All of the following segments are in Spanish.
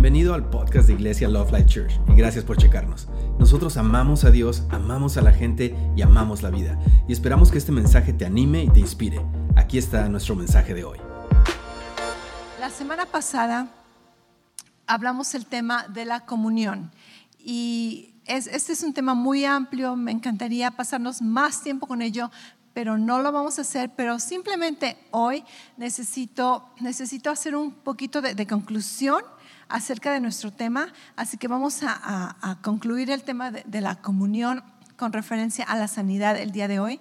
Bienvenido al podcast de Iglesia Love Life Church y gracias por checarnos. Nosotros amamos a Dios, amamos a la gente y amamos la vida. Y esperamos que este mensaje te anime y te inspire. Aquí está nuestro mensaje de hoy. La semana pasada hablamos el tema de la comunión y este es un tema muy amplio, me encantaría pasarnos más tiempo con ello, pero no lo vamos a hacer, pero simplemente hoy necesito, necesito hacer un poquito de, de conclusión acerca de nuestro tema, así que vamos a, concluir el tema de, la comunión con referencia a la sanidad el día de hoy.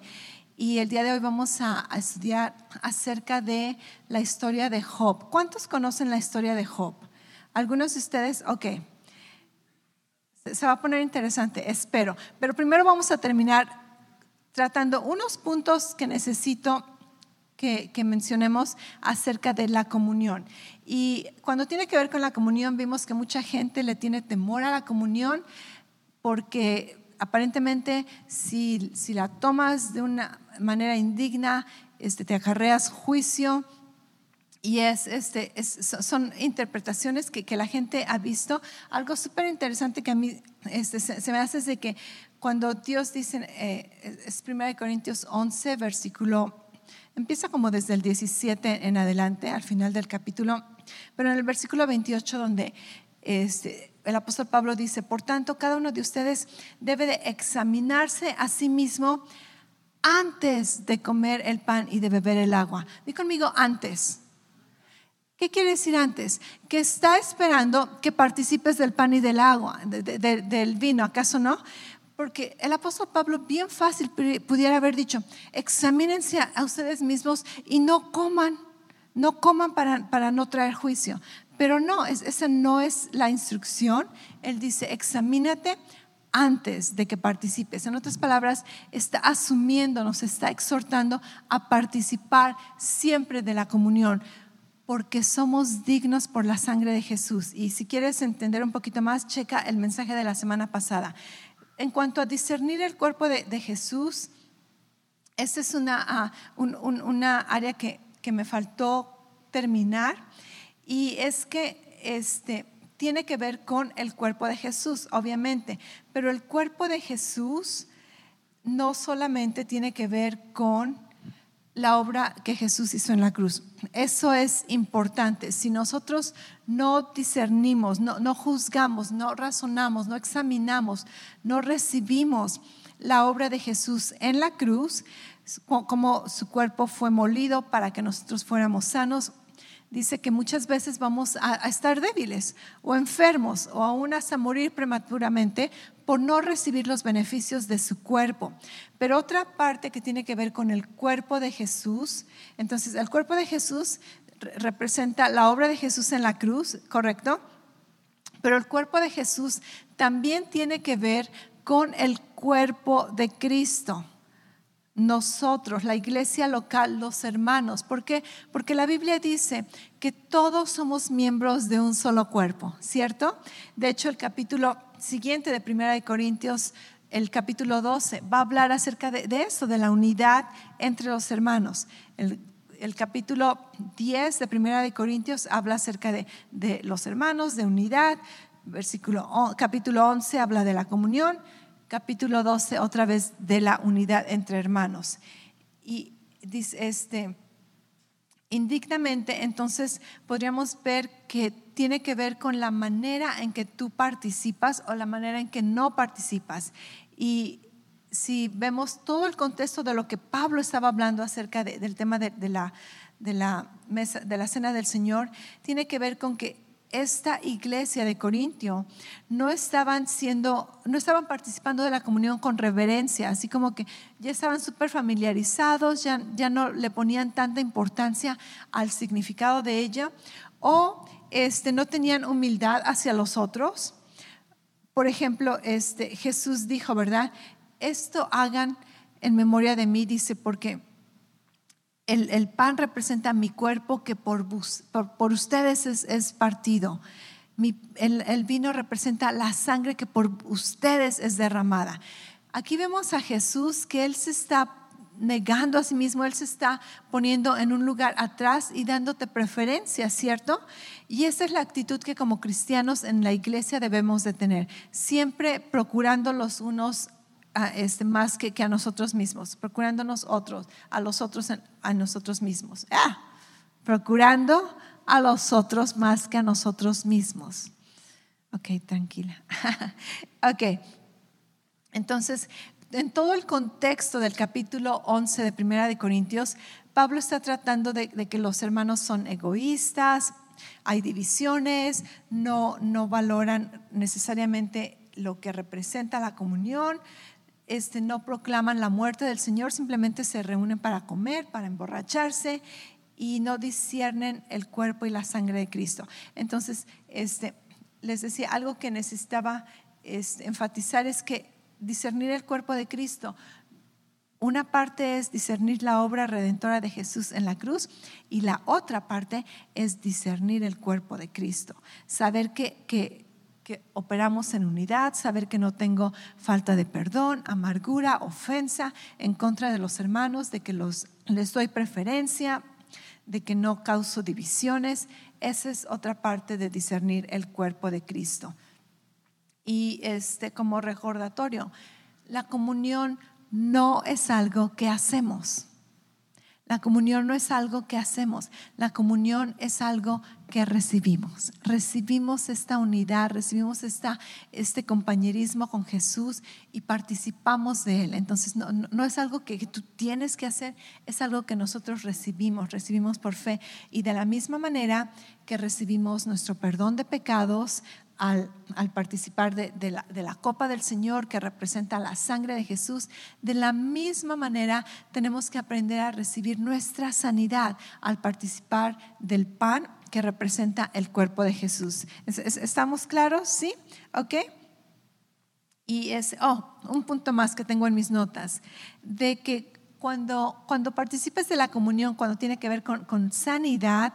Y el día de hoy vamos a, estudiar acerca de la historia de Job. ¿Cuántos conocen la historia de Job? ¿Algunos de ustedes? Ok. Se va a poner interesante, espero. Pero primero vamos a terminar tratando unos puntos que necesito que, mencionemos acerca de la comunión. Y cuando tiene que ver con la comunión, vimos que mucha gente le tiene temor a la comunión porque aparentemente si, si la tomas de una manera indigna, este, te acarreas juicio. Y es, este, son interpretaciones que, que, la gente ha visto. Algo súper interesante que a mí este, se, me hace es de que cuando Dios dice, eh, es 1 Corintios 11, versículo Empieza como desde el 17 en adelante, al final del capítulo, pero en el versículo 28 donde este, el apóstol Pablo dice, por tanto, cada uno de ustedes debe de examinarse a sí mismo antes de comer el pan y de beber el agua. Dí conmigo antes. ¿Qué quiere decir antes? Que está esperando que participes del pan y del agua, del vino, ¿acaso no? Porque el apóstol Pablo bien fácil pudiera haber dicho, examínense a ustedes mismos y no coman, no coman para, para no traer juicio. Pero no, esa no es la instrucción. Él dice, examínate antes de que participes. En otras palabras, está asumiendo, nos está exhortando a participar siempre de la comunión, porque somos dignos por la sangre de Jesús. Y si quieres entender un poquito más, checa el mensaje de la semana pasada en cuanto a discernir el cuerpo de, Jesús, esta es una, ah, una área que, que, me faltó terminar y es que este, tiene que ver con el cuerpo de Jesús, obviamente, pero el cuerpo de Jesús no solamente tiene que ver con la obra que Jesús hizo en la cruz. Eso es importante. Si nosotros no discernimos, no, juzgamos, no razonamos, no examinamos, no recibimos la obra de Jesús en la cruz, como su cuerpo fue molido para que nosotros fuéramos sanos, dice que muchas veces vamos a, estar débiles o enfermos o aún hasta morir prematuramente por no recibir los beneficios de su cuerpo. Pero otra parte que tiene que ver con el cuerpo de Jesús, entonces el cuerpo de Jesús representa la obra de Jesús en la cruz, ¿correcto? Pero el cuerpo de Jesús también tiene que ver con el cuerpo de Cristo nosotros, la iglesia local, los hermanos. ¿Por qué? Porque la Biblia dice que todos somos miembros de un solo cuerpo, ¿cierto? De hecho, el capítulo siguiente de Primera de Corintios, el capítulo 12, va a hablar acerca de, eso, de la unidad entre los hermanos. El, capítulo 10 de Primera de Corintios habla acerca de, de los hermanos, de unidad. Versículo, capítulo 11 habla de la comunión capítulo 12, otra vez de la unidad entre hermanos. Y dice, este, indignamente, entonces podríamos ver que tiene que ver con la manera en que tú participas o la manera en que no participas. Y si vemos todo el contexto de lo que Pablo estaba hablando acerca del tema de, la, de, la mesa, de la cena del Señor, tiene que ver con que esta iglesia de Corintio no estaban siendo, no estaban participando de la comunión con reverencia, así como que ya estaban súper familiarizados, ya, ya no le ponían tanta importancia al significado de ella, o este, no tenían humildad hacia los otros. Por ejemplo, este, Jesús dijo, ¿verdad? Esto hagan en memoria de mí, dice, porque el, pan representa mi cuerpo que por, por, ustedes es, partido. el, vino representa la sangre que por ustedes es derramada. Aquí vemos a Jesús que Él se está negando a sí mismo, Él se está poniendo en un lugar atrás y dándote preferencia, ¿cierto? Y esa es la actitud que como cristianos en la iglesia debemos de tener, siempre procurando los unos este, más que, a nosotros mismos, procurándonos otros, a los otros a nosotros mismos. Ah, procurando a los otros más que a nosotros mismos. Ok, tranquila. ok, entonces, en todo el contexto del capítulo 11 de Primera de Corintios, Pablo está tratando de, que los hermanos son egoístas, hay divisiones, no, no valoran necesariamente lo que representa la comunión, este, no proclaman la muerte del Señor, simplemente se reúnen para comer, para emborracharse y no disciernen el cuerpo y la sangre de Cristo. Entonces, este, les decía, algo que necesitaba este, enfatizar es que discernir el cuerpo de Cristo, una parte es discernir la obra redentora de Jesús en la cruz y la otra parte es discernir el cuerpo de Cristo, saber que, que que operamos en unidad, saber que no tengo falta de perdón, amargura, ofensa en contra de los hermanos, de que los, les doy preferencia, de que no causo divisiones. Esa es otra parte de discernir el cuerpo de Cristo. Y este, como recordatorio, la comunión no es algo que hacemos. La comunión no es algo que hacemos, la comunión es algo que recibimos. Recibimos esta unidad, recibimos esta, este compañerismo con Jesús y participamos de Él. Entonces no, no es algo que tú tienes que hacer, es algo que nosotros recibimos, recibimos por fe. Y de la misma manera que recibimos nuestro perdón de pecados, al, participar de, la, copa del Señor que representa la sangre de Jesús, de la misma manera tenemos que aprender a recibir nuestra sanidad al participar del pan que representa el cuerpo de Jesús. ¿Estamos claros? ¿Sí? ¿Ok? Y es, oh, un punto más que tengo en mis notas, de que cuando, cuando participes de la comunión, cuando tiene que ver con, con sanidad,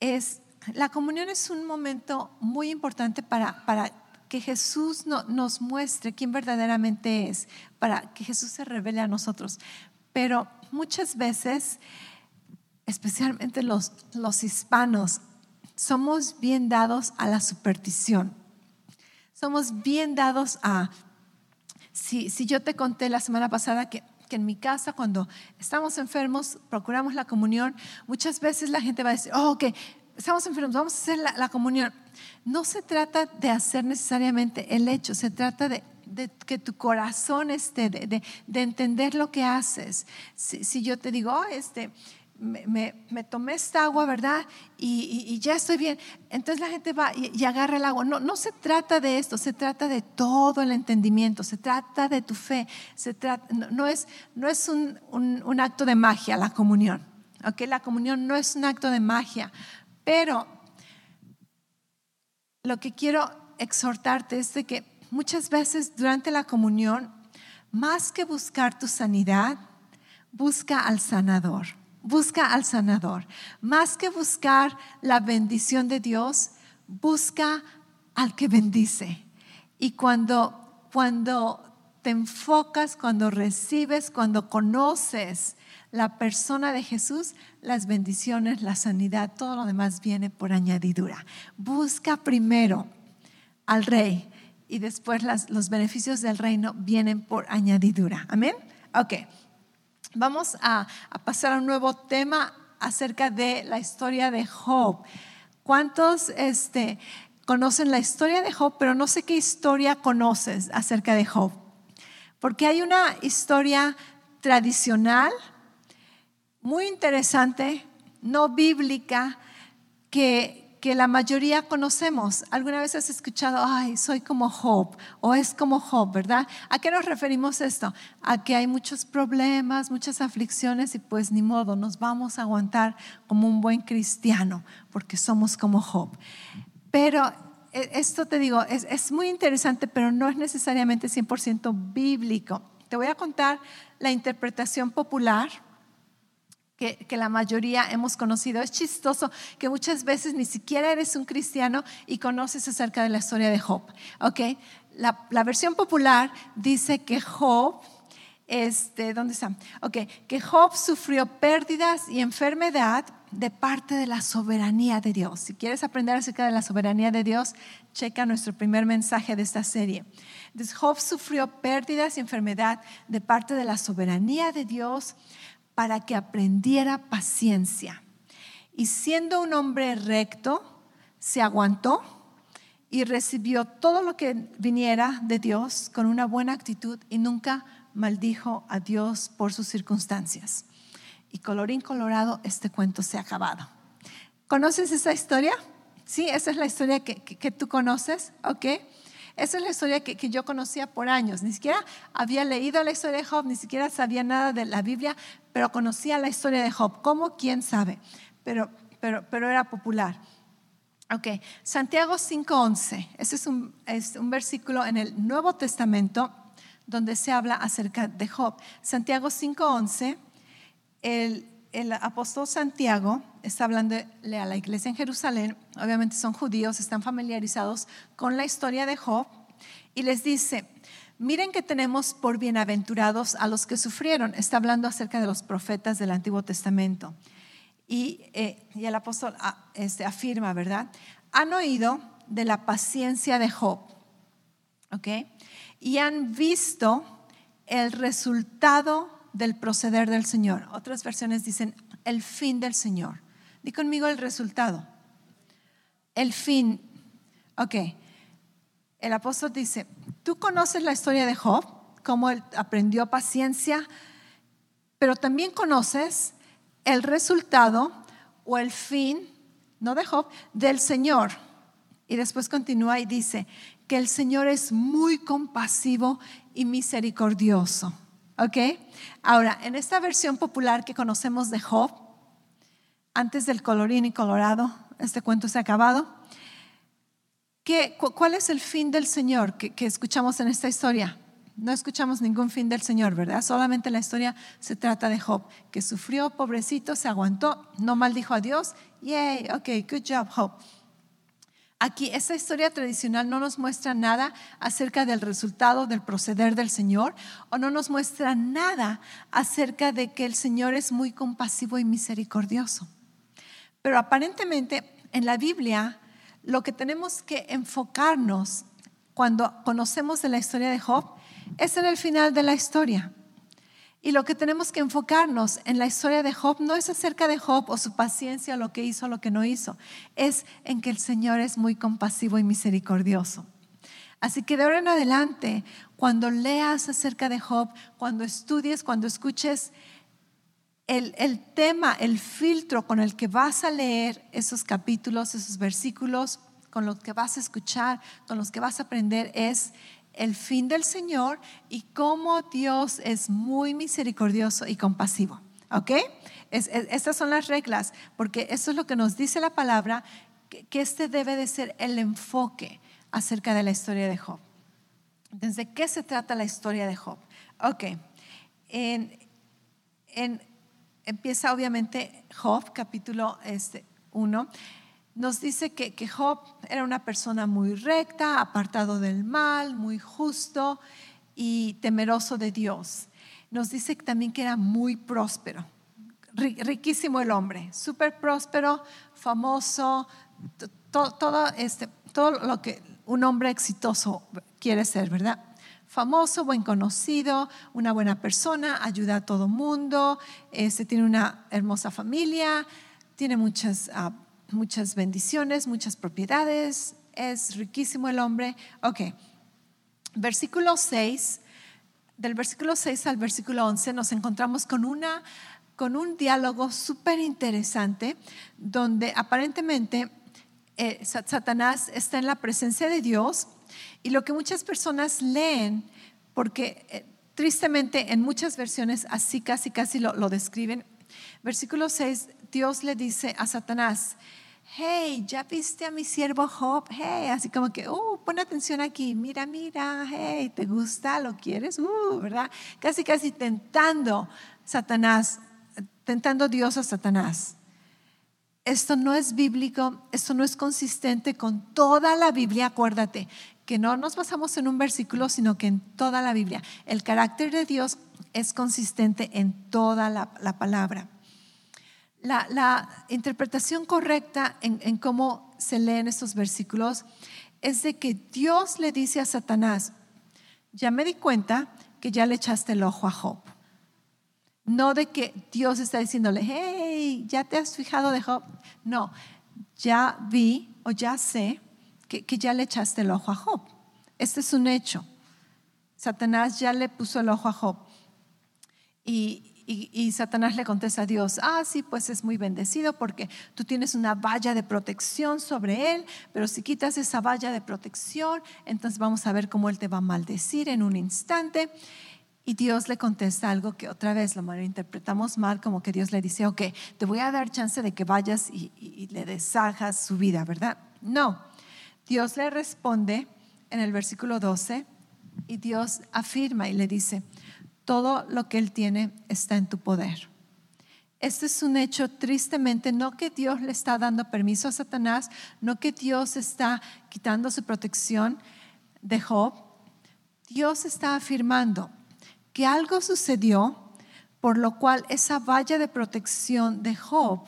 es la comunión es un momento muy importante para, para que Jesús nos muestre quién verdaderamente es, para que Jesús se revele a nosotros. Pero muchas veces, especialmente los, los hispanos, somos bien dados a la superstición. Somos bien dados a, si, si yo te conté la semana pasada que que en mi casa cuando estamos enfermos, procuramos la comunión, muchas veces la gente va a decir, oh, ok, estamos enfermos, vamos a hacer la, comunión. No se trata de hacer necesariamente el hecho, se trata de, que tu corazón esté, de, entender lo que haces. Si, yo te digo, oh, este, me, tomé esta agua, ¿verdad? Y, ya estoy bien. Entonces la gente va y, agarra el agua. No, no se trata de esto, se trata de todo el entendimiento, se trata de tu fe, se trata, no, es, no es un, un, acto de magia la comunión. ¿okay? La comunión no es un acto de magia, pero lo que quiero exhortarte es de que muchas veces durante la comunión, más que buscar tu sanidad, busca al sanador. Busca al sanador. Más que buscar la bendición de Dios, busca al que bendice. Y cuando, cuando te enfocas, cuando recibes, cuando conoces la persona de Jesús, las bendiciones, la sanidad, todo lo demás viene por añadidura. Busca primero al rey y después los beneficios del reino vienen por añadidura. Amén. Ok, vamos a, pasar a un nuevo tema acerca de la historia de Job. ¿Cuántos este, conocen la historia de Job, pero no sé qué historia conoces acerca de Job? Porque hay una historia tradicional muy interesante, no bíblica, que, que la mayoría conocemos. ¿Alguna vez has escuchado, ay, soy como Job o es como Job, verdad? ¿A qué nos referimos esto? A que hay muchos problemas, muchas aflicciones y pues ni modo, nos vamos a aguantar como un buen cristiano porque somos como Job. Pero esto te digo, es, es muy interesante, pero no es necesariamente 100% bíblico. Te voy a contar la interpretación popular que, la mayoría hemos conocido. Es chistoso que muchas veces ni siquiera eres un cristiano y conoces acerca de la historia de Job. ¿ok? La, versión popular dice que Job este, ¿dónde está? Ok, que Job sufrió pérdidas y enfermedad de parte de la soberanía de Dios. Si quieres aprender acerca de la soberanía de Dios, checa nuestro primer mensaje de esta serie. Entonces, Job sufrió pérdidas y enfermedad de parte de la soberanía de Dios para que aprendiera paciencia. Y siendo un hombre recto, se aguantó y recibió todo lo que viniera de Dios con una buena actitud y nunca maldijo a Dios por sus circunstancias. Y colorín colorado, este cuento se ha acabado. ¿Conoces esa historia? Sí, esa es la historia que, tú conoces, ¿ok? Esa es la historia que, que, yo conocía por años. Ni siquiera había leído la historia de Job, ni siquiera sabía nada de la Biblia, pero conocía la historia de Job. ¿Cómo? ¿Quién sabe? Pero, pero, pero era popular. Ok, Santiago 5.11. Ese es un, es un versículo en el Nuevo Testamento donde se habla acerca de Job. Santiago 5.11, el, apóstol Santiago está hablando a la iglesia en Jerusalén, obviamente son judíos, están familiarizados con la historia de Job, y les dice, miren que tenemos por bienaventurados a los que sufrieron, está hablando acerca de los profetas del Antiguo Testamento. Y, eh, el apóstol ah, este, afirma, ¿verdad? Han oído de la paciencia de Job, ¿ok? y han visto el resultado del proceder del Señor. Otras versiones dicen el fin del Señor. Di conmigo el resultado. El fin. Ok. El apóstol dice, tú conoces la historia de Job, cómo él aprendió paciencia, pero también conoces el resultado o el fin, no de Job, del Señor. Y después continúa y dice, que el Señor es muy compasivo y misericordioso. ¿Ok? Ahora, en esta versión popular que conocemos de Job, antes del colorín y colorado, este cuento se ha acabado. ¿Qué, ¿Cuál es el fin del Señor que, que escuchamos en esta historia? No escuchamos ningún fin del Señor, ¿verdad? Solamente la historia se trata de Job, que sufrió, pobrecito, se aguantó, no maldijo a Dios. Yay, ok, good job, Job. Aquí esa historia tradicional no nos muestra nada acerca del resultado del proceder del Señor o no nos muestra nada acerca de que el Señor es muy compasivo y misericordioso. Pero aparentemente en la Biblia lo que tenemos que enfocarnos cuando conocemos de la historia de Job es en el final de la historia. Y lo que tenemos que enfocarnos en la historia de Job no es acerca de Job o su paciencia, lo que hizo, lo que no hizo, es en que el Señor es muy compasivo y misericordioso. Así que de ahora en adelante, cuando leas acerca de Job, cuando estudies, cuando escuches el, el, tema, el filtro con el que vas a leer esos capítulos, esos versículos, con los que vas a escuchar, con los que vas a aprender, es el fin del Señor y cómo Dios es muy misericordioso y compasivo. ¿Ok? estas son las reglas, porque eso es lo que nos dice la palabra, que, este debe de ser el enfoque acerca de la historia de Job. Entonces, ¿de qué se trata la historia de Job? Ok, en, empieza obviamente Job, capítulo 1. Este, nos dice que, Job era una persona muy recta, apartado del mal, muy justo y temeroso de Dios. Nos dice también que era muy próspero, riquísimo el hombre, súper próspero, famoso, todo, este, todo lo que un hombre exitoso quiere ser, ¿verdad? Famoso, buen conocido, una buena persona, ayuda a todo mundo, este, tiene una hermosa familia, tiene muchas uh, muchas bendiciones, muchas propiedades, es riquísimo el hombre. Ok, versículo 6, del versículo 6 al versículo 11 nos encontramos con, una, con un diálogo súper interesante donde aparentemente eh, Satanás está en la presencia de Dios y lo que muchas personas leen, porque eh, tristemente en muchas versiones así casi casi lo, lo describen, versículo 6, Dios le dice a Satanás, hey, ¿ya viste a mi siervo Job? Hey, así como que, uh, pon atención aquí, mira, mira, hey, ¿te gusta? ¿Lo quieres? Uh, ¿verdad? Casi, casi tentando Satanás, tentando Dios a Satanás. esto no es bíblico, esto no es consistente con toda la Biblia, acuérdate, que no nos basamos en un versículo, sino que en toda la Biblia. El carácter de Dios es consistente en toda la, palabra. La, interpretación correcta en, cómo se leen estos versículos es de que Dios le dice a Satanás, ya me di cuenta que ya le echaste el ojo a Job. No de que Dios está diciéndole, hey, ya te has fijado de Job. No, ya vi o ya sé que, ya le echaste el ojo a Job. Este es un hecho. Satanás ya le puso el ojo a Job. Y, y, Satanás le contesta a Dios, ah, sí, pues es muy bendecido porque tú tienes una valla de protección sobre él, pero si quitas esa valla de protección, entonces vamos a ver cómo él te va a maldecir en un instante. Y Dios le contesta algo que otra vez lo malinterpretamos mal, como que Dios le dice, ok, te voy a dar chance de que vayas y, le deshagas su vida, ¿verdad? No, Dios le responde en el versículo 12 y Dios afirma y le dice, todo lo que Él tiene está en tu poder. Este es un hecho tristemente, no que Dios le está dando permiso a Satanás, no que Dios está quitando su protección de Job. Dios está afirmando, que algo sucedió por lo cual esa valla de protección de Job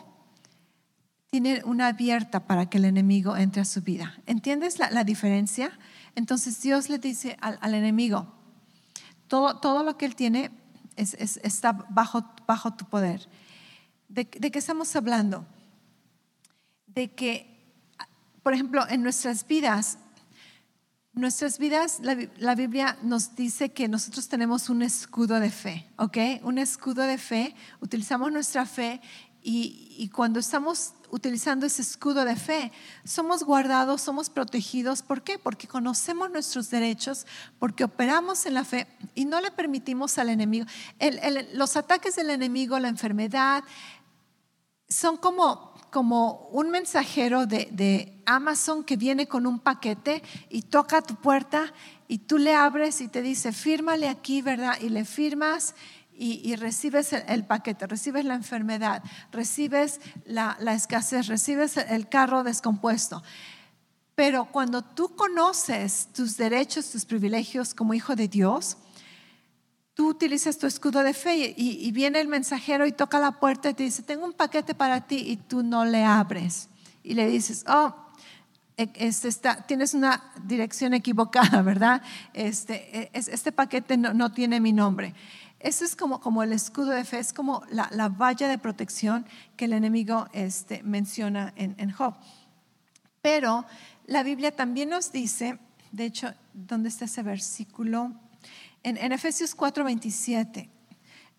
tiene una abierta para que el enemigo entre a su vida. ¿Entiendes la, diferencia? Entonces Dios le dice al, enemigo, todo, todo, lo que él tiene está bajo, bajo tu poder. ¿De, ¿De qué estamos hablando? De que, por ejemplo, en nuestras vidas Nuestras vidas, la, Biblia nos dice que nosotros tenemos un escudo de fe, ¿ok? Un escudo de fe, utilizamos nuestra fe y, y, cuando estamos utilizando ese escudo de fe, somos guardados, somos protegidos. ¿Por qué? Porque conocemos nuestros derechos, porque operamos en la fe y no le permitimos al enemigo. los ataques del enemigo, la enfermedad, son como como un mensajero de, Amazon que viene con un paquete y toca tu puerta y tú le abres y te dice, fírmale aquí, ¿verdad? Y le firmas y, recibes el, paquete, recibes la enfermedad, recibes la, escasez, recibes el carro descompuesto. Pero cuando tú conoces tus derechos, tus privilegios como hijo de Dios, tú utilizas tu escudo de fe y, viene el mensajero y toca la puerta y te dice, tengo un paquete para ti y tú no le abres. Y le dices, oh, e, este está, tienes una dirección equivocada, ¿verdad? Este, e, este paquete no, tiene mi nombre. Eso es como, como el escudo de fe, es como la, la valla de protección que el enemigo este, menciona en, en Job. Pero la Biblia también nos dice, de hecho, ¿dónde está ese versículo? En, Efesios 4:27,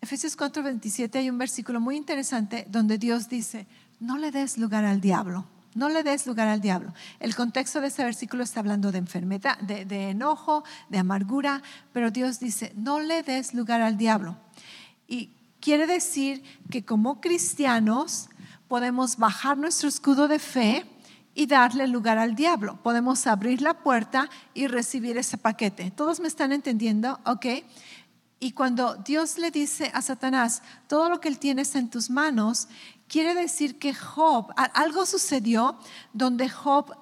Efesios 4:27 hay un versículo muy interesante donde Dios dice, no le des lugar al diablo. No le des lugar al diablo. El contexto de ese versículo está hablando de enfermedad, de, enojo, de amargura, pero Dios dice, no le des lugar al diablo. Y quiere decir que como cristianos podemos bajar nuestro escudo de fe y darle lugar al diablo. Podemos abrir la puerta y recibir ese paquete. ¿Todos me están entendiendo? ¿Ok? Y cuando Dios le dice a Satanás, todo lo que él tiene está en tus manos, quiere decir que Job, algo sucedió donde Job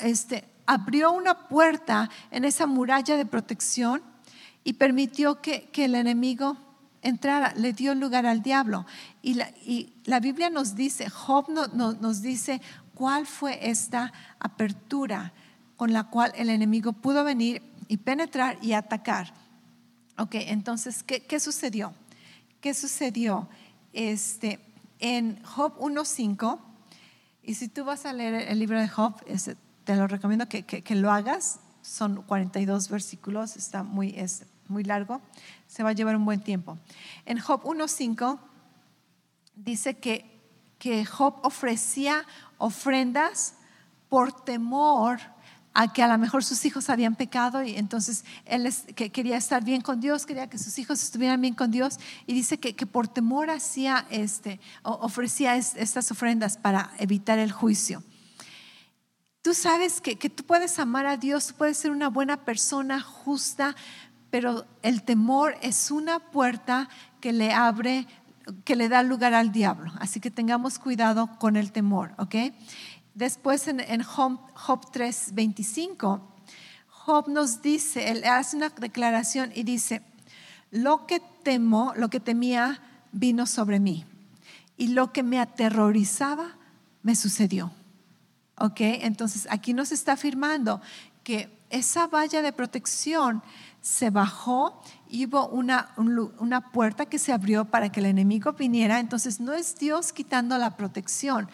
este, abrió una puerta en esa muralla de protección y permitió que, el enemigo entrara, le dio lugar al diablo. Y la, Biblia nos dice, Job nos dice cuál fue esta apertura con la cual el enemigo pudo venir y penetrar y atacar. Ok, entonces, ¿qué, sucedió? ¿Qué sucedió? Este, en Job 1.5, y si tú vas a leer el libro de Job, te lo recomiendo que, que, lo hagas, son 42 versículos, está muy, es muy largo, se va a llevar un buen tiempo. En Job 1.5 dice que, que Job ofrecía ofrendas por temor a que a lo mejor sus hijos habían pecado y entonces él que quería estar bien con Dios, quería que sus hijos estuvieran bien con Dios y dice que, por temor hacía este, ofrecía estas ofrendas para evitar el juicio. Tú sabes que, que tú puedes amar a Dios, puedes ser una buena persona justa, pero el temor es una puerta que le abre que le da lugar al diablo. Así que tengamos cuidado con el temor, ¿ok? Después en, Job, Job 3:25, Job nos dice, él hace una declaración y dice, lo que temo, lo que temía, vino sobre mí. Y lo que me aterrorizaba, me sucedió. ¿Ok? Entonces aquí nos está afirmando que esa valla de protección se bajó y hubo una, una puerta que se abrió para que el enemigo viniera. Entonces no es Dios quitando la protección.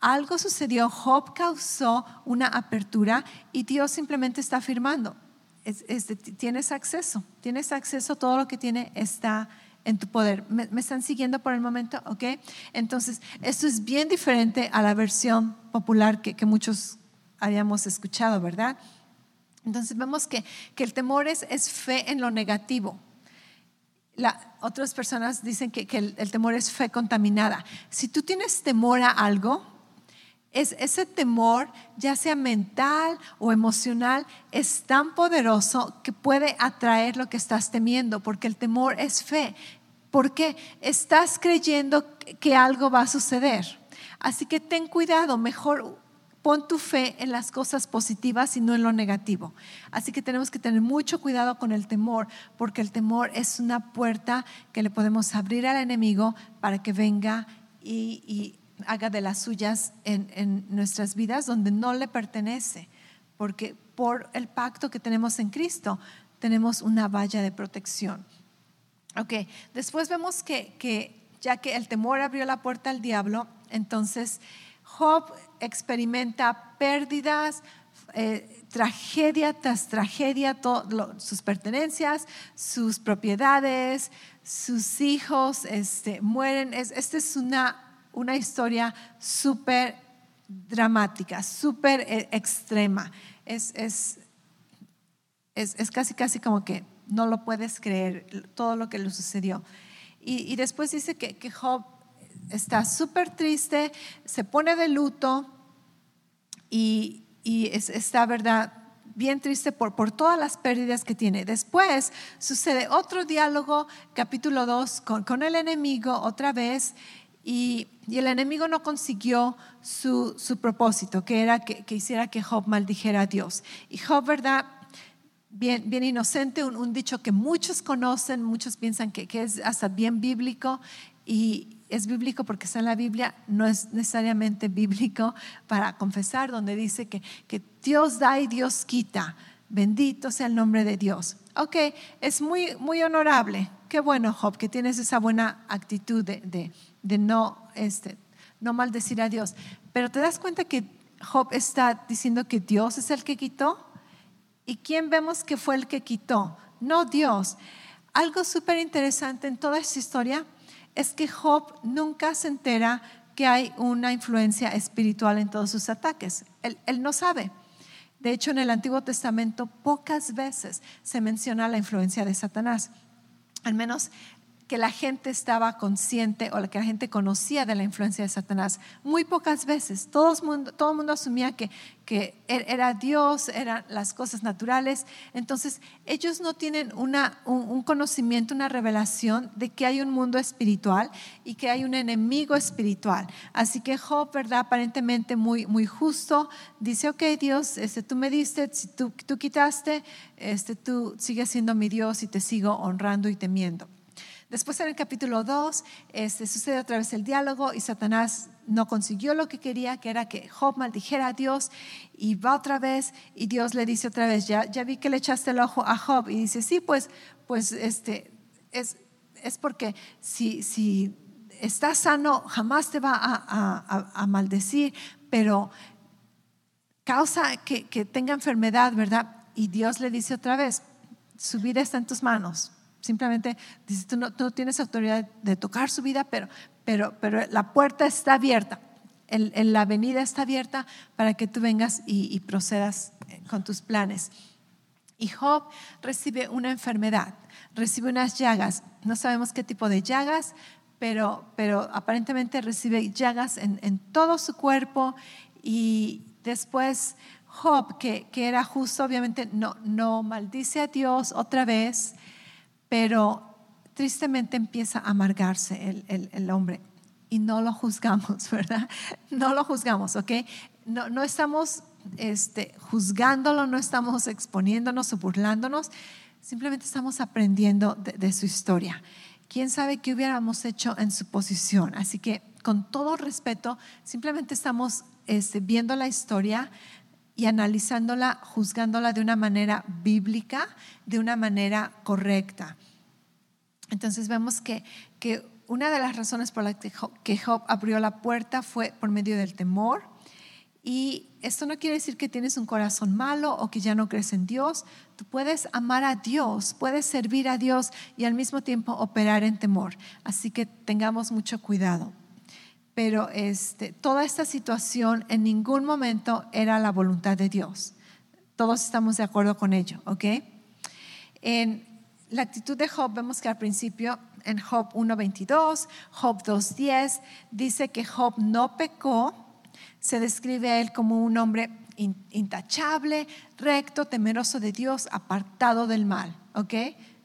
Algo sucedió, Job causó una apertura y Dios simplemente está afirmando, tienes acceso, tienes acceso, todo lo que tiene está en tu poder. ¿Me, están siguiendo por el momento? ¿Ok? Entonces, esto es bien diferente a la versión popular que, muchos habíamos escuchado, ¿verdad? Entonces vemos que, el temor es, es, fe en lo negativo. otras personas dicen que, el, temor es fe contaminada. Si tú tienes temor a algo, es, ese temor, ya sea mental o emocional, es tan poderoso que puede atraer lo que estás temiendo, porque el temor es fe, porque estás creyendo que algo va a suceder. Así que ten cuidado, mejor pon tu fe en las cosas positivas y no en lo negativo. Así que tenemos que tener mucho cuidado con el temor, porque el temor es una puerta que le podemos abrir al enemigo para que venga y, y haga de las suyas en, nuestras vidas donde no le pertenece, porque por el pacto que tenemos en Cristo tenemos una valla de protección. Ok, después vemos que, ya que el temor abrió la puerta al diablo, entonces Job experimenta pérdidas, eh, tragedia tras tragedia, sus pertenencias, sus propiedades, sus hijos este, mueren. esta es una una historia súper dramática, súper eh, extrema. Es, es, es, casi, casi como que no lo puedes creer todo lo que le sucedió. Y, después dice que, que Job está súper triste, se pone de luto y, y está, ¿verdad? bien triste por, por todas las pérdidas que tiene. Después sucede otro diálogo, capítulo 2, con, con el enemigo otra vez, y, el enemigo no consiguió su, propósito, que era que, hiciera que Job maldijera a Dios. Y Job, ¿verdad? Bien, bien inocente, un, dicho que muchos conocen, muchos piensan que, es hasta bien bíblico y es bíblico porque está en la Biblia, no es necesariamente bíblico para confesar, donde dice que, que Dios da y Dios quita. Bendito sea el nombre de Dios. Ok, es muy, muy honorable. Qué bueno, Job, que tienes esa buena actitud de no, este, no maldecir a Dios. Pero te das cuenta que Job está diciendo que Dios es el que quitó. ¿Y quién vemos que fue el que quitó? No Dios. Algo súper interesante en toda esta historia es que Job nunca se entera que hay una influencia espiritual en todos sus ataques. Él, él, no sabe. De hecho, en el Antiguo Testamento pocas veces se menciona la influencia de Satanás. Al menos que la gente estaba consciente o que la gente conocía de la influencia de Satanás. Muy pocas veces. Todo el mundo, todo mundo asumía que, que er, era Dios, eran las cosas naturales. Entonces, ellos no tienen una, un, conocimiento, una revelación de que hay un mundo espiritual y que hay un enemigo espiritual. Así que Job, ¿verdad? Aparentemente muy, muy justo, dice, ok, Dios, este, tú me diste, tú, tú quitaste, este, tú sigues siendo mi Dios y te sigo honrando y temiendo. Después en el capítulo 2 este, sucede otra vez el diálogo y Satanás no consiguió lo que quería, que era que Job maldijera a Dios y va otra vez y Dios le dice otra vez, ya, ya vi que le echaste el ojo a Job y dice, sí, pues, pues este, es, es porque si, si estás sano jamás te va a, a, maldecir, pero causa que, que tenga enfermedad, ¿verdad? Y Dios le dice otra vez, su vida está en tus manos, Simplemente dices, tú no, tienes autoridad de tocar su vida, pero, pero, pero la puerta está abierta. El, la avenida está abierta para que tú vengas y, procedas eh, con tus planes. Y Job recibe una enfermedad, recibe unas llagas. No sabemos qué tipo de llagas, pero, pero aparentemente recibe llagas en, en todo su cuerpo. Y después Job, que, que, era justo, obviamente no, no maldice a Dios otra vez, pero tristemente empieza a amargarse el, hombre y no lo juzgamos, ¿verdad? No lo juzgamos, ¿ok? No, no estamos este, juzgándolo, no estamos exponiéndonos o burlándonos, simplemente estamos aprendiendo de, su historia. ¿Quién sabe qué hubiéramos hecho en su posición? Así que con todo respeto, simplemente estamos este, viendo la historia y analizándola, juzgándola de una manera bíblica, de una manera correcta. Entonces vemos que, que una de las razones por las que Job abrió la puerta fue por medio del temor. Y esto no quiere decir que tienes un corazón malo o que ya no crees en Dios. Tú puedes amar a Dios, puedes servir a Dios y al mismo tiempo operar en temor. Así que tengamos mucho cuidado. Pero este, toda esta situación en ningún momento era la voluntad de Dios. Todos estamos de acuerdo con ello, ¿ok? En, la actitud de Job vemos que al principio en Job 1.22, Job 2.10, dice que Job no pecó, se describe a él como un hombre intachable, recto, temeroso de Dios, apartado del mal, ¿ok?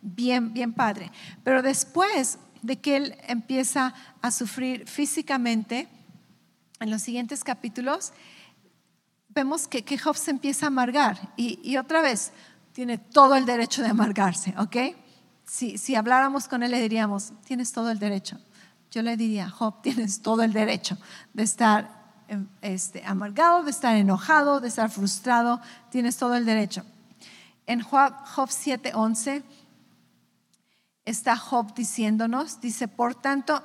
Bien, bien padre. Pero después de que él empieza a sufrir físicamente, en los siguientes capítulos, vemos que, Job se empieza a amargar y, y otra vez, tiene todo el derecho de amargarse, ¿ok? Si, si habláramos con él le diríamos, tienes todo el derecho. Yo le diría, Job, tienes todo el derecho de estar em, este, amargado, de estar enojado, de estar frustrado, tienes todo el derecho. En Job, Job 7:11 está Job diciéndonos, dice, por tanto,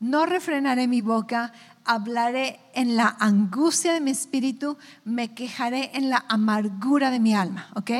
no refrenaré mi boca, hablaré en la angustia de mi espíritu, me quejaré en la amargura de mi alma, ¿ok?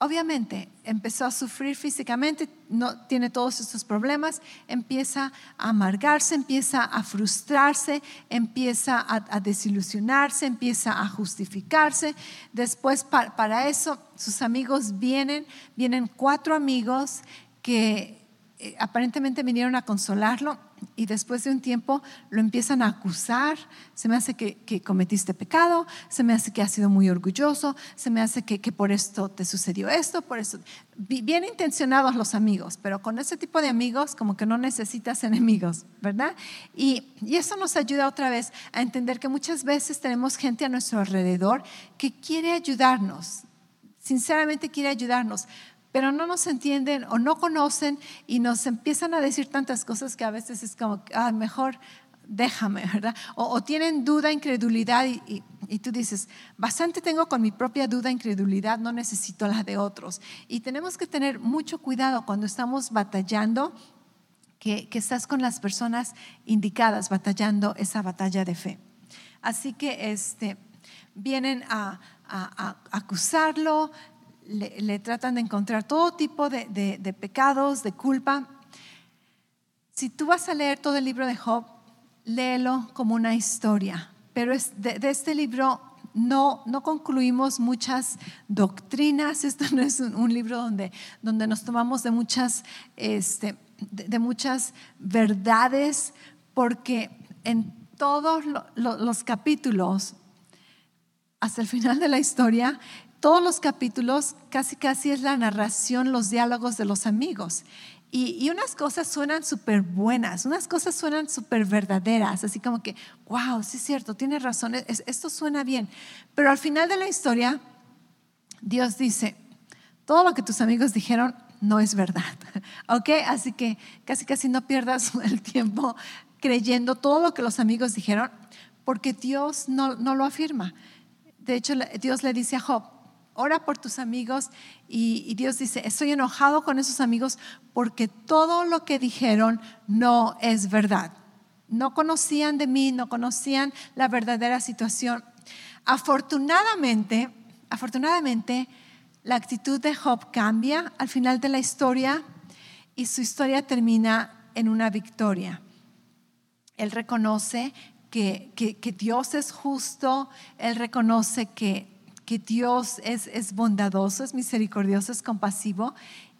obviamente empezó a sufrir físicamente, no tiene todos estos problemas, empieza a amargarse, empieza a frustrarse, empieza a, desilusionarse, empieza a justificarse. Después para eso sus amigos vienen, vienen cuatro amigos que eh, aparentemente vinieron a consolarlo y después de un tiempo lo empiezan a acusar, se me hace que, cometiste pecado, se me hace que has sido muy orgulloso, se me hace que, por esto te sucedió esto, por eso. Bien intencionados los amigos, pero con ese tipo de amigos como que no necesitas enemigos, ¿verdad? Y, y eso nos ayuda otra vez a entender que muchas veces tenemos gente a nuestro alrededor que quiere ayudarnos, sinceramente quiere ayudarnos, pero no nos entienden o no conocen y nos empiezan a decir tantas cosas que a veces es como, ah, mejor déjame, ¿verdad? O, tienen duda, incredulidad y, tú dices, bastante tengo con mi propia duda, incredulidad, no necesito la de otros. Y tenemos que tener mucho cuidado cuando estamos batallando, que, estás con las personas indicadas, batallando esa batalla de fe. Así que este, vienen a, a acusarlo, le, tratan de encontrar todo tipo de, pecados, de culpa. Si tú vas a leer todo el libro de Job, léelo como una historia, pero de, este libro no, no concluimos muchas doctrinas, esto no es un, libro donde, donde nos tomamos de muchas, este, de, muchas verdades, porque en todos los capítulos, hasta el final de la historia, todos los capítulos casi casi es la narración, los diálogos de los amigos. Y, unas cosas suenan súper buenas, unas cosas suenan súper verdaderas, así como que, wow, sí es cierto, tienes razón, esto suena bien. Pero al final de la historia, Dios dice, todo lo que tus amigos dijeron no es verdad, ¿ok? Así que casi casi no pierdas el tiempo creyendo todo lo que los amigos dijeron, porque Dios no, no lo afirma. De hecho, Dios le dice a Job, ora por tus amigos y, Dios dice, estoy enojado con esos amigos porque todo lo que dijeron no es verdad. No conocían de mí, no conocían la verdadera situación. Afortunadamente, afortunadamente, la actitud de Job cambia al final de la historia y su historia termina en una victoria. Él reconoce que, que Dios es justo, él reconoce que que Dios es, es bondadoso, es misericordioso, es compasivo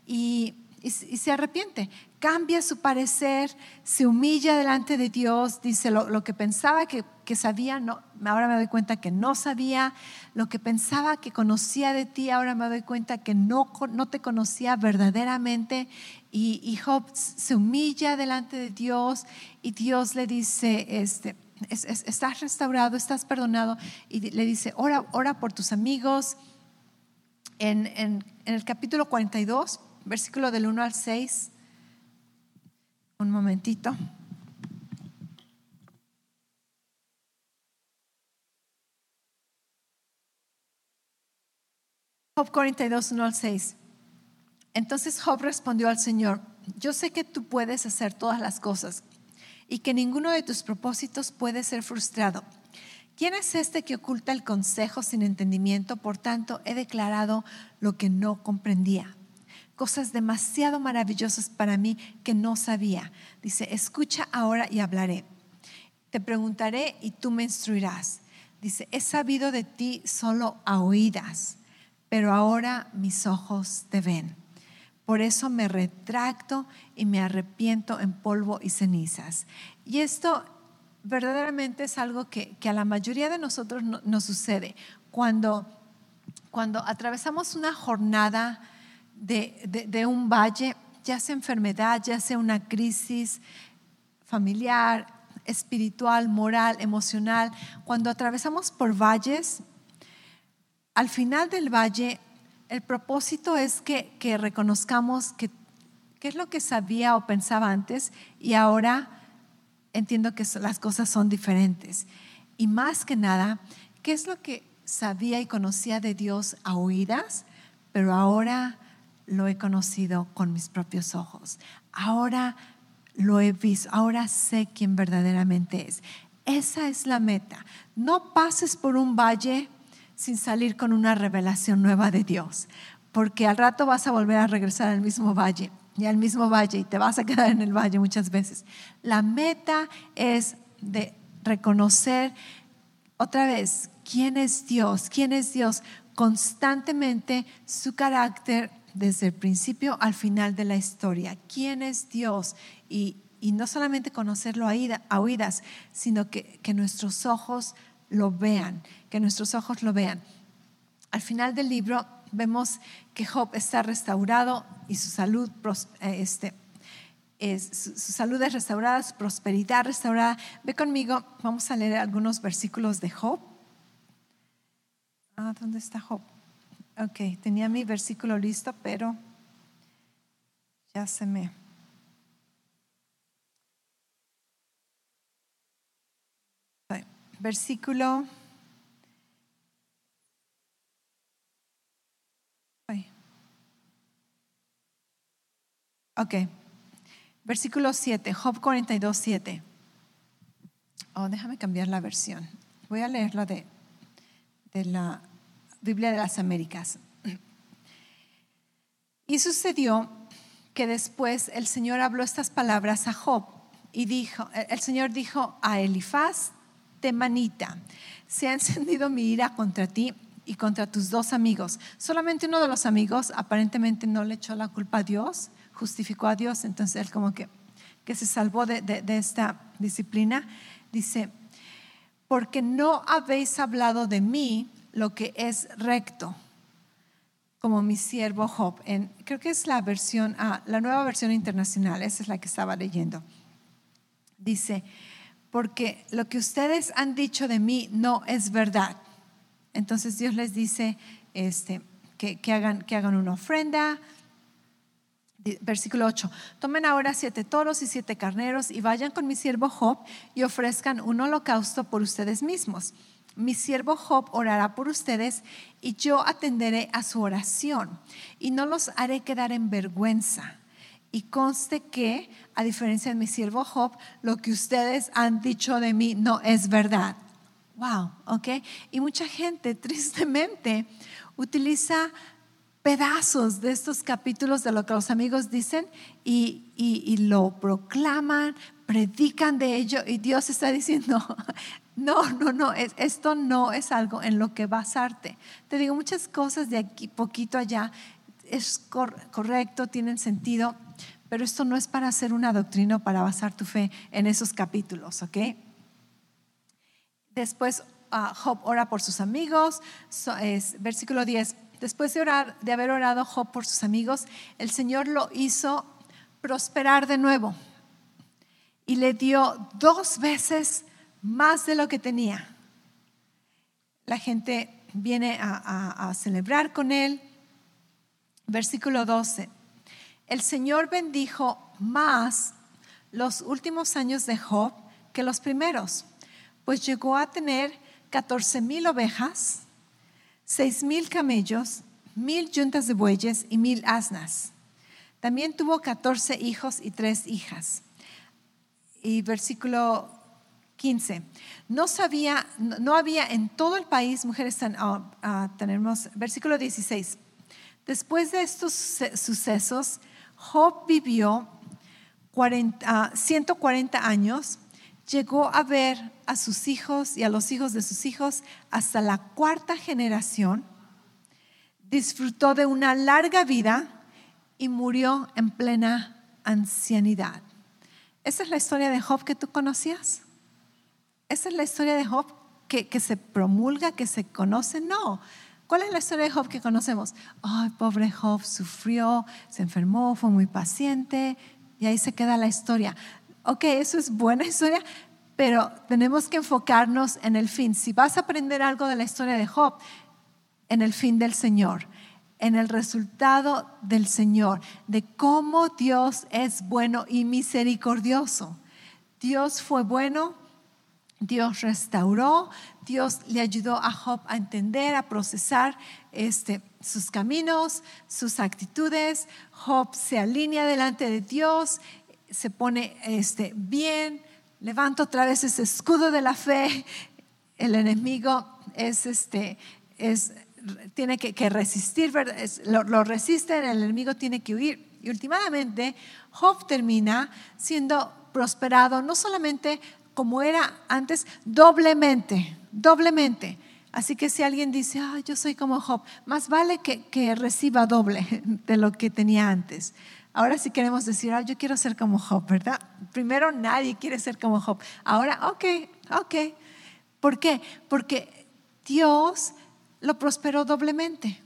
y, y, se arrepiente. Cambia su parecer, se humilla delante de Dios, dice lo, que pensaba que, sabía, no, ahora me doy cuenta que no sabía, lo que pensaba que conocía de ti, ahora me doy cuenta que no, no te conocía verdaderamente. Y, Job se humilla delante de Dios y Dios le dice, este, estás restaurado, estás perdonado. Y le dice, ora, ora por tus amigos. En, en, en el capítulo 42, versículo del 1 al 6. Un momentito. Job 42, 1 al 6. Entonces Job respondió al Señor, yo sé que tú puedes hacer todas las cosas y que ninguno de tus propósitos puede ser frustrado. ¿Quién es este que oculta el consejo sin entendimiento? Por tanto, he declarado lo que no comprendía cosas demasiado maravillosas para mí que no sabía. Dice, escucha ahora y hablaré. Te preguntaré y tú me instruirás. Dice, he sabido de ti solo a oídas, pero ahora mis ojos te ven. Por eso me retracto y me arrepiento en polvo y cenizas. Y esto verdaderamente es algo que, a la mayoría de nosotros nos sucede. Cuando, cuando atravesamos una jornada de, un valle, ya sea enfermedad, ya sea una crisis familiar, espiritual, moral, emocional, cuando atravesamos por valles, al final del valle, el propósito es que, que reconozcamos que qué es lo que sabía o pensaba antes y ahora entiendo que las cosas son diferentes. Y más que nada, qué es lo que sabía y conocía de Dios a oídas, pero ahora lo he conocido con mis propios ojos. Ahora lo he visto, ahora sé quién verdaderamente es. Esa es la meta. No pases por un valle sin salir con una revelación nueva de Dios, porque al rato vas a volver a regresar al mismo valle y al mismo valle y te vas a quedar en el valle muchas veces. La meta es de reconocer otra vez quién es Dios, quién es Dios, constantemente su carácter, desde el principio al final de la historia. ¿Quién es Dios? Y, no solamente conocerlo a, oídas, sino que, nuestros ojos lo vean, que nuestros ojos lo vean. Al final del libro vemos que Job está restaurado y su salud, eh, este, es, su, salud es restaurada, su prosperidad restaurada. Ve conmigo, vamos a leer algunos versículos de Job. Ah, ¿dónde está Job? Ok, tenía mi versículo listo, pero ya se me... Versículo... Ok. Versículo 7, Job 42, 7. Oh, déjame cambiar la versión. Voy a leer la de, de la Biblia de las Américas. Y sucedió que después el Señor habló estas palabras a Job y dijo, el Señor dijo a Elifaz, temanita, se ha encendido mi ira contra ti y contra tus dos amigos. Solamente uno de los amigos aparentemente no le echó la culpa a Dios, justificó a Dios, entonces él como que, que se salvó de, de esta disciplina. Dice, porque no habéis hablado de mí lo que es recto, como mi siervo Job. Creo que es la versión, ah, la nueva versión internacional, esa es la que estaba leyendo. Dice, porque lo que ustedes han dicho de mí no es verdad. Entonces Dios les dice este, que, hagan, que hagan una ofrenda. Versículo 8, tomen ahora siete toros y siete carneros y vayan con mi siervo Job y ofrezcan un holocausto por ustedes mismos mi siervo Job orará por ustedes y yo atenderé a su oración y no los haré quedar en vergüenza. Y conste que, a diferencia de mi siervo Job, lo que ustedes han dicho de mí no es verdad. Wow, ok. Y mucha gente, tristemente, utiliza pedazos de estos capítulos de lo que los amigos dicen y, y lo proclaman, predican de ello y Dios está diciendo, no, no, no, esto no es algo en lo que basarte. Te digo muchas cosas de aquí, poquito allá, es correcto, tienen sentido, Pero esto no es para hacer una doctrina o para basar tu fe en esos capítulos, ¿ok? Después uh, Job ora por sus amigos, versículo 10. Después de, orar, de haber orado Job por sus amigos, el Señor lo hizo prosperar de nuevo y le dio dos veces más de lo que tenía. La gente viene a, a celebrar con él. Versículo 12. El Señor bendijo más los últimos años de Job que los primeros, pues llegó a tener 14 mil ovejas, 6 mil camellos, mil yuntas de bueyes y mil asnas. También tuvo 14 hijos y tres hijas. Y versículo 15. No sabía, no había en todo el país mujeres tan, ah, ah, versículo 16. Después de estos sucesos, Job vivió 140 ah, años, llegó a ver a sus hijos y a los hijos de sus hijos hasta la cuarta generación, disfrutó de una larga vida y murió en plena ancianidad. ¿Esa es la historia de Job que tú conocías? ¿Esa es la historia de Job que, que se promulga, que se conoce? No. ¿Cuál es la historia de Job que conocemos? Ay, pobre Job sufrió, se enfermó, fue muy paciente y ahí se queda la historia. Ok, eso es buena historia, pero tenemos que enfocarnos en el fin. Si vas a aprender algo de la historia de Job, en el fin del Señor en el resultado del Señor, de cómo Dios es bueno y misericordioso. Dios fue bueno, Dios restauró, Dios le ayudó a Job a entender, a procesar este, sus caminos, sus actitudes. Job se alinea delante de Dios, se pone este, bien, levanta otra vez ese escudo de la fe. El enemigo es, este, es tiene que, resistir, lo, lo resisten, el enemigo tiene que huir. Y últimamente, Job termina siendo prosperado, no solamente como era antes, doblemente, doblemente. Así que si alguien dice, yo soy como Job, más vale que, que, reciba doble de lo que tenía antes. Ahora si queremos decir, yo quiero ser como Job, ¿verdad? Primero nadie quiere ser como Job. Ahora, ok, ok. ¿Por qué? Porque Dios lo prosperó doblemente.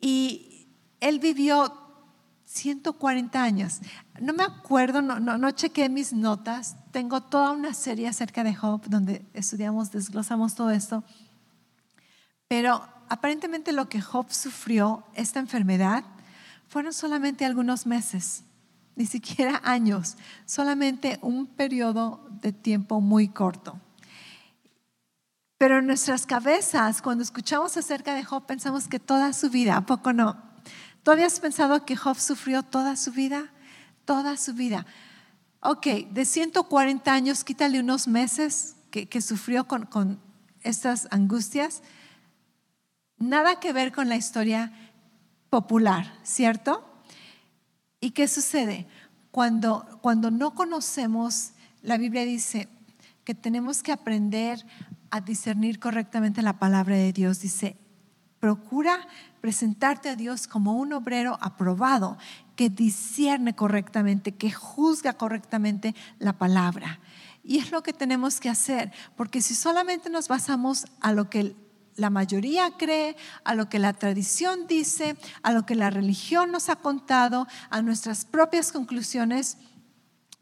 Y él vivió 140 años. No me acuerdo, no, no, no chequé mis notas. Tengo toda una serie acerca de Job donde estudiamos, desglosamos todo esto. Pero aparentemente lo que Job sufrió, esta enfermedad, fueron solamente algunos meses, ni siquiera años, solamente un periodo de tiempo muy corto. Pero en nuestras cabezas, cuando escuchamos acerca de Job, pensamos que toda su vida, ¿a poco no? ¿Tú habías pensado que Job sufrió toda su vida? Toda su vida. Ok, de 140 años, quítale unos meses que, sufrió con, con estas angustias. Nada que ver con la historia popular, ¿cierto? ¿Y qué sucede? Cuando, cuando no conocemos, la Biblia dice que tenemos que aprender a discernir correctamente la palabra de Dios. Dice, procura presentarte a Dios como un obrero aprobado, que discierne correctamente, que juzga correctamente la palabra. Y es lo que tenemos que hacer, porque si solamente nos basamos a lo que la mayoría cree, a lo que la tradición dice, a lo que la religión nos ha contado, a nuestras propias conclusiones,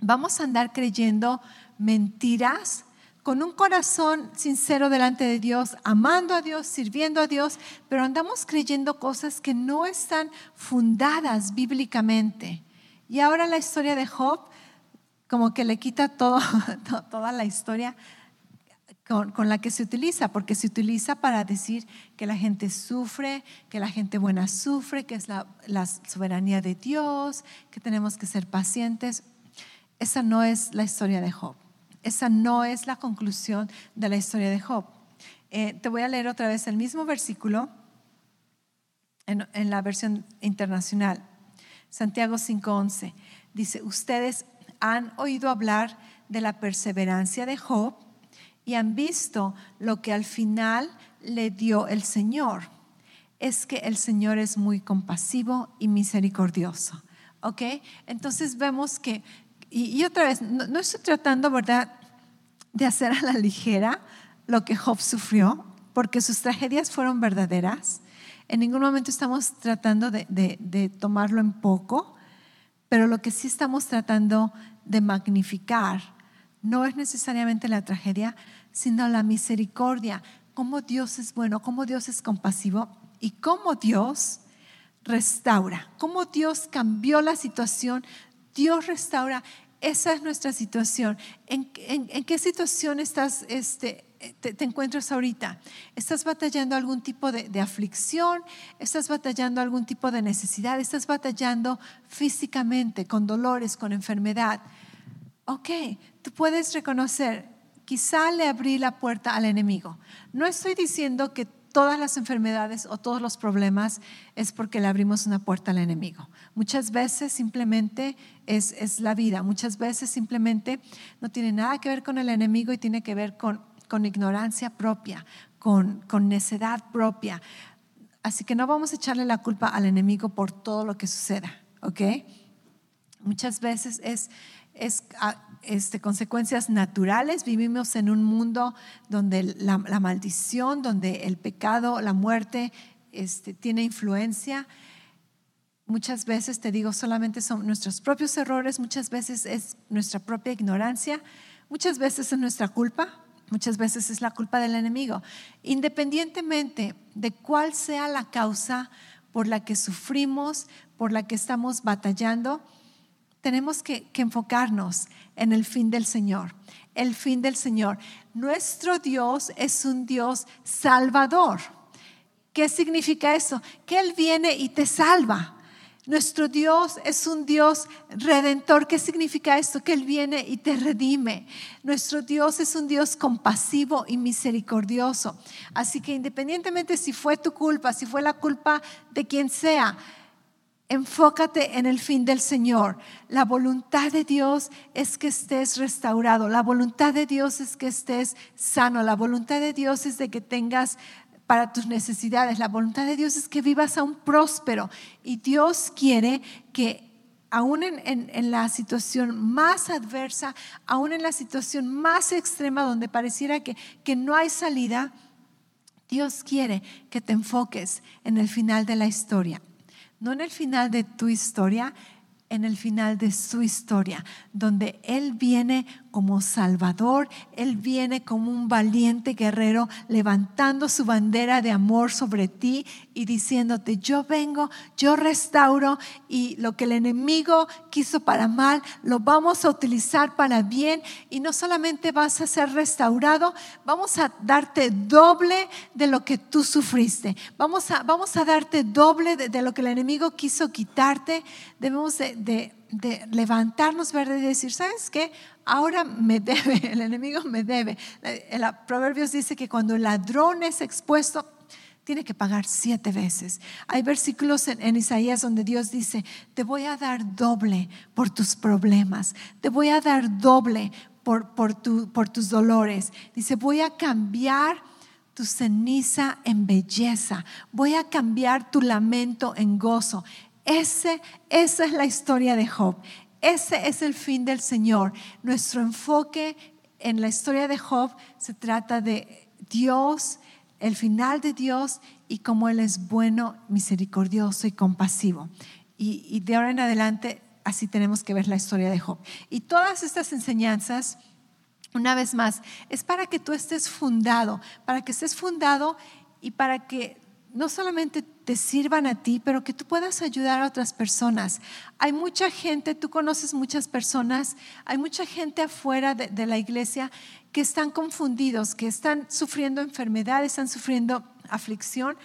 vamos a andar creyendo mentiras con un corazón sincero delante de Dios, amando a Dios, sirviendo a Dios, pero andamos creyendo cosas que no están fundadas bíblicamente. Y ahora la historia de Job, como que le quita todo, toda la historia con, la que se utiliza, porque se utiliza para decir que la gente sufre, que la gente buena sufre, que es la, la soberanía de Dios, que tenemos que ser pacientes. Esa no es la historia de Job. Esa no es la conclusión de la historia de Job. Eh, te voy a leer otra vez el mismo versículo en, en la versión internacional. Santiago 5:11 dice, ustedes han oído hablar de la perseverancia de Job y han visto lo que al final le dio el Señor. Es que el Señor es muy compasivo y misericordioso. ¿Ok? Entonces vemos que, y, otra vez, no, no, estoy tratando, ¿verdad?, de hacer a la ligera lo que Job sufrió, porque sus tragedias fueron verdaderas. En ningún momento estamos tratando de, de tomarlo en poco, pero lo que sí estamos tratando de magnificar no es necesariamente la tragedia, sino la misericordia, cómo Dios es bueno, cómo Dios es compasivo y cómo Dios restaura, cómo Dios cambió la situación, Dios restaura. Esa es nuestra situación. ¿En, qué situación estás, este, te, encuentras ahorita? ¿Estás batallando algún tipo de, de, aflicción? ¿Estás batallando algún tipo de necesidad? ¿Estás batallando físicamente, con dolores, con enfermedad? Ok, tú puedes reconocer, quizá le abrí la puerta al enemigo. No estoy diciendo que todas las enfermedades o todos los problemas es porque le abrimos una puerta al enemigo. Muchas veces simplemente es, la vida, muchas veces simplemente no tiene nada que ver con el enemigo y tiene que ver con, con ignorancia propia, con, con necedad propia. Así que no vamos a echarle la culpa al enemigo por todo lo que suceda, ¿ok? Muchas veces es es este, consecuencias naturales. Vivimos en un mundo donde la, maldición, donde el pecado, la muerte este, tiene influencia. Muchas veces, te digo, solamente son nuestros propios errores, muchas veces es nuestra propia ignorancia, muchas veces es nuestra culpa, muchas veces es la culpa del enemigo. Independientemente de cuál sea la causa por la que sufrimos, por la que estamos batallando, tenemos que, enfocarnos en el fin del Señor. El fin del Señor. Nuestro Dios es un Dios salvador. ¿Qué significa eso? Que Él viene y te salva. Nuestro Dios es un Dios redentor. ¿Qué significa esto? Que Él viene y te redime. Nuestro Dios es un Dios compasivo y misericordioso. Así que independientemente si fue tu culpa, si fue la culpa de quien sea, Enfócate en el fin del Señor. La voluntad de Dios es que estés restaurado. La voluntad de Dios es que estés sano. La voluntad de Dios es de que tengas para tus necesidades. La voluntad de Dios es que vivas aún próspero. Y Dios quiere que aún en, la situación más adversa, aún en la situación más extrema donde pareciera que, que no hay salida, Dios quiere que te enfoques en el final de la historia no en el final de tu historia, en el final de su historia, donde Él viene como Salvador, Él viene como un valiente guerrero levantando su bandera de amor sobre ti y diciéndote, yo vengo, yo restauro y lo que el enemigo quiso para mal, lo vamos a utilizar para bien y no solamente vas a ser restaurado, vamos a darte doble de lo que tú sufriste, vamos a, vamos a darte doble de, lo que el enemigo quiso quitarte, debemos de de levantarnos, ¿verdad? Y decir, ¿sabes qué? Ahora me debe, el enemigo me debe. El Proverbios dice que cuando el ladrón es expuesto, tiene que pagar siete veces. Hay versículos en, Isaías donde Dios dice, te voy a dar doble por tus problemas, te voy a dar doble por, por, por tus dolores. Dice, voy a cambiar tu ceniza en belleza, voy a cambiar tu lamento en gozo. Esa es la historia de Job. Ese es el fin del Señor. Nuestro enfoque en la historia de Job se trata de Dios, el final de Dios y cómo Él es bueno, misericordioso y compasivo. Y, de ahora en adelante así tenemos que ver la historia de Job. Y todas estas enseñanzas, una vez más, es para que tú estés fundado, para que estés fundado y para que no solamente te sirvan a ti, pero que tú puedas ayudar a otras personas. Hay mucha gente, tú conoces muchas personas, hay mucha gente afuera de, la iglesia que están confundidos, que están sufriendo enfermedades, están sufriendo aflicción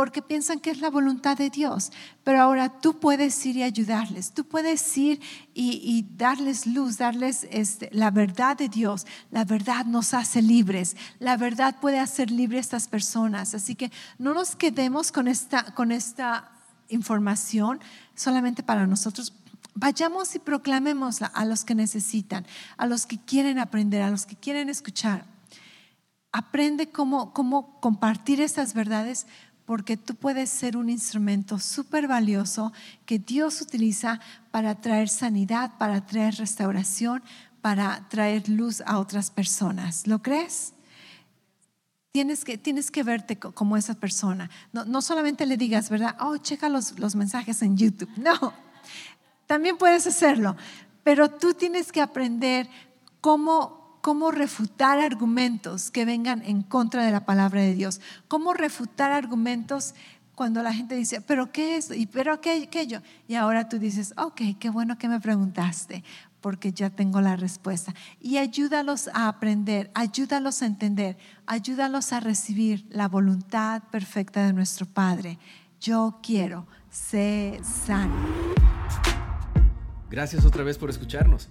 porque piensan que es la voluntad de Dios. Pero ahora tú puedes ir y ayudarles, tú puedes ir y, darles luz, darles este, la verdad de Dios. La verdad nos hace libres, la verdad puede hacer libres a estas personas. Así que no nos quedemos con esta, con esta información solamente para nosotros. Vayamos y proclamemos a los que necesitan, a los que quieren aprender, a los que quieren escuchar. Aprende cómo, cómo compartir estas verdades porque tú puedes ser un instrumento súper valioso que Dios utiliza para traer sanidad, para traer restauración, para traer luz a otras personas. ¿Lo crees? Tienes que, tienes que verte como esa persona. No, no solamente le digas, ¿verdad? Oh, checa los, los mensajes en YouTube. No, también puedes hacerlo, pero tú tienes que aprender cómo, cómo refutar argumentos que vengan en contra de la palabra de Dios, cómo refutar argumentos cuando la gente dice, pero ¿qué es? ¿Y pero qué, yo? Y ahora tú dices, ok, qué bueno que me preguntaste, porque ya tengo la respuesta. Y ayúdalos a aprender, ayúdalos a entender, ayúdalos a recibir la voluntad perfecta de nuestro Padre. Yo quiero ser sano. Gracias otra vez por escucharnos.